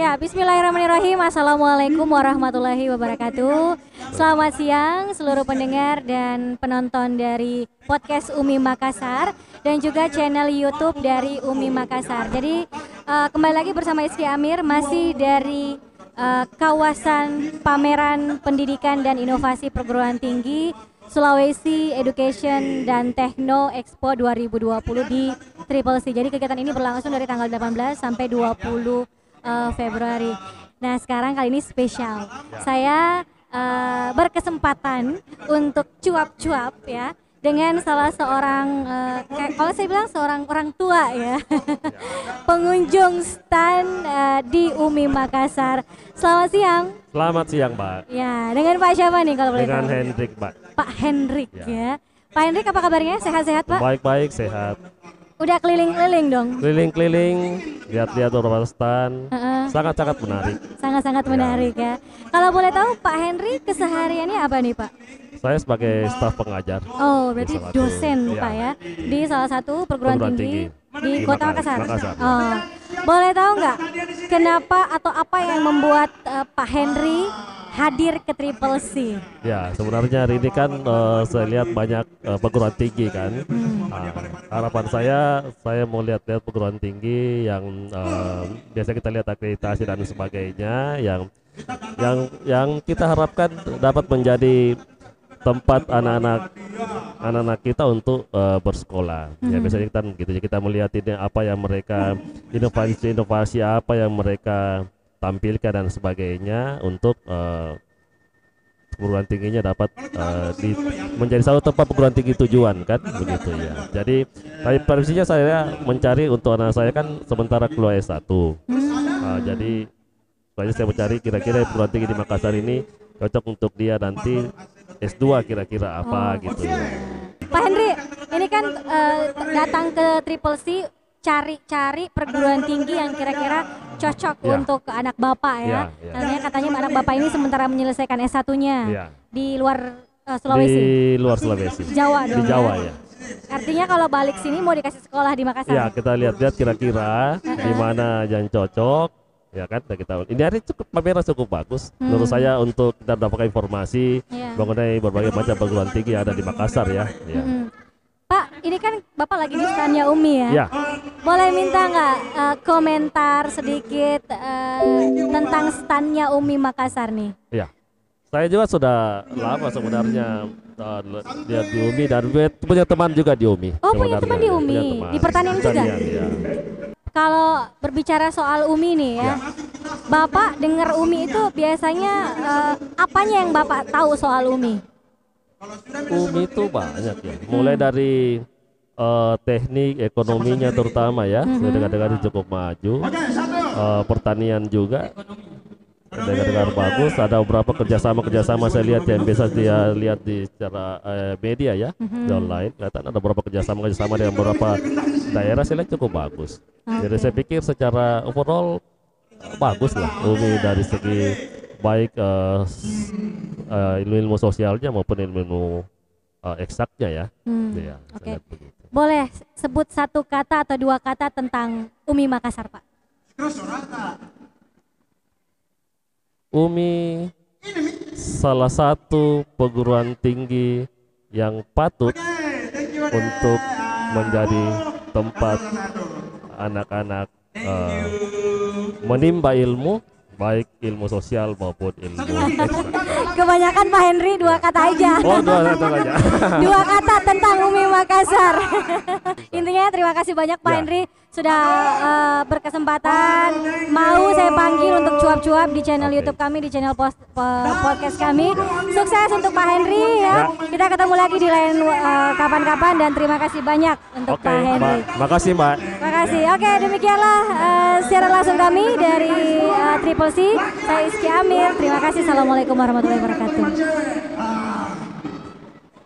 Ya, Bismillahirrahmanirrahim. Assalamualaikum warahmatullahi wabarakatuh. Selamat siang seluruh pendengar dan penonton dari podcast Umi Makassar dan juga channel YouTube dari Umi Makassar. Jadi uh, kembali lagi bersama Iski Amir masih dari uh, kawasan pameran pendidikan dan inovasi perguruan tinggi Sulawesi Education dan Techno Expo 2020 di Triple C. Jadi kegiatan ini berlangsung dari tanggal 18 sampai 20 uh, Februari. Nah sekarang kali ini spesial. Saya uh, berkesempatan untuk cuap-cuap ya dengan salah seorang uh, kayak kalau saya bilang seorang orang tua ya pengunjung stand uh, di Umi Makassar. Selamat siang. Selamat siang, Pak. Ya, dengan Pak siapa nih kalau boleh Dengan Hendrik, Pak. Pak Hendrik ya. ya. Pak Hendrik apa kabarnya? Sehat-sehat, Pak? Baik-baik, sehat. Udah keliling-keliling dong. Keliling-keliling, lihat-lihat beberapa stand. Sangat-sangat uh -uh. menarik. Sangat-sangat ya. menarik ya. Kalau boleh tahu Pak Henry kesehariannya apa nih Pak? Saya sebagai staf pengajar. Oh, berarti dosen ya. Pak ya di salah satu perguruan, perguruan tinggi, tinggi di, di Kota Makassar. Makassar. Oh. Boleh tahu nggak kenapa atau apa yang membuat uh, Pak Henry hadir ke Triple C? Ya, sebenarnya hari ini kan uh, saya lihat banyak uh, perguruan tinggi kan. Hmm. Uh, harapan saya, saya mau lihat-lihat perguruan tinggi yang uh, biasa kita lihat akreditasi dan sebagainya, yang yang yang kita harapkan dapat menjadi tempat anak-anak anak-anak kita untuk uh, bersekolah. Ya, hmm. Ya biasanya kita gitu kita melihat ini apa yang mereka inovasi-inovasi apa yang mereka tampilkan dan sebagainya untuk uh, perguruan tingginya dapat uh, di, menjadi satu tempat perguruan tinggi tujuan kan begitu ya. Jadi tapi prinsipnya saya mencari untuk anak saya kan sementara keluar S1. Uh, jadi saya saya mencari kira-kira perguruan tinggi di Makassar ini cocok untuk dia nanti S2 kira-kira apa oh, gitu ya. Pak Henry, ini kan uh, datang ke Triple C cari-cari perguruan tinggi yang kira-kira cocok ya. untuk anak bapak ya. ya, ya. katanya anak bapak ini sementara menyelesaikan S1-nya ya. di luar uh, Sulawesi. Di luar Sulawesi. Jawa dong. Di Jawa ya. ya. Artinya kalau balik sini mau dikasih sekolah di Makassar. Ya, kita lihat-lihat kira-kira di mana yang cocok ya kan kita ini hari cukup pameran cukup bagus hmm. menurut saya untuk kita mendapatkan informasi yeah. mengenai berbagai macam perguruan tinggi yang ada di Makassar ya, ya. Hmm. Bapak lagi di standnya Umi ya. ya. Boleh minta nggak uh, komentar sedikit uh, tentang standnya Umi Makassar nih? Iya. Saya juga sudah lama sebenarnya uh, lihat di Umi dan punya teman juga di Umi. Oh, punya teman di Umi. Di pertanian juga. Ya. Kalau berbicara soal Umi nih ya, ya. Bapak dengar Umi itu biasanya uh, apanya yang Bapak tahu soal Umi? Umi itu banyak ya, mulai dari uh, teknik ekonominya terutama ya, mm-hmm. negara-negara cukup maju, uh, pertanian juga negara-negara bagus. Ada beberapa kerjasama kerjasama saya lihat yang biasa dia lihat di secara uh, media ya, mm-hmm. di online. Kelihatan ada beberapa kerjasama kerjasama dengan beberapa daerah saya lihat cukup bagus. Okay. Jadi saya pikir secara overall uh, bagus lah Umi dari segi baik uh, uh, ilmu-ilmu sosialnya maupun ilmu uh, eksaknya ya. Hmm. ya Oke. Okay. Boleh sebut satu kata atau dua kata tentang Umi Makassar, Pak? Umi salah satu perguruan tinggi yang patut untuk menjadi tempat anak-anak uh, menimba ilmu baik ilmu sosial maupun ilmu Kebanyakan Pak Henry dua kata aja. Oh dua kata aja. dua kata tentang Umi Makassar. Intinya terima kasih banyak Pak ya. Henry sudah uh, berkesempatan mau saya panggil untuk cuap-cuap di channel okay. YouTube kami di channel post, uh, podcast kami. Sukses untuk Pak Henry ya. ya. Kita ketemu lagi di lain eh, kapan-kapan uh, dan terima kasih banyak untuk okay, Pak Henry. Terima kasih Mbak. Terima kasih. Oke okay, demikianlah uh, siaran langsung kami dari uh, Triple C. Saya Iski Amir. Terima kasih. Assalamualaikum warahmatullahi wabarakatuh.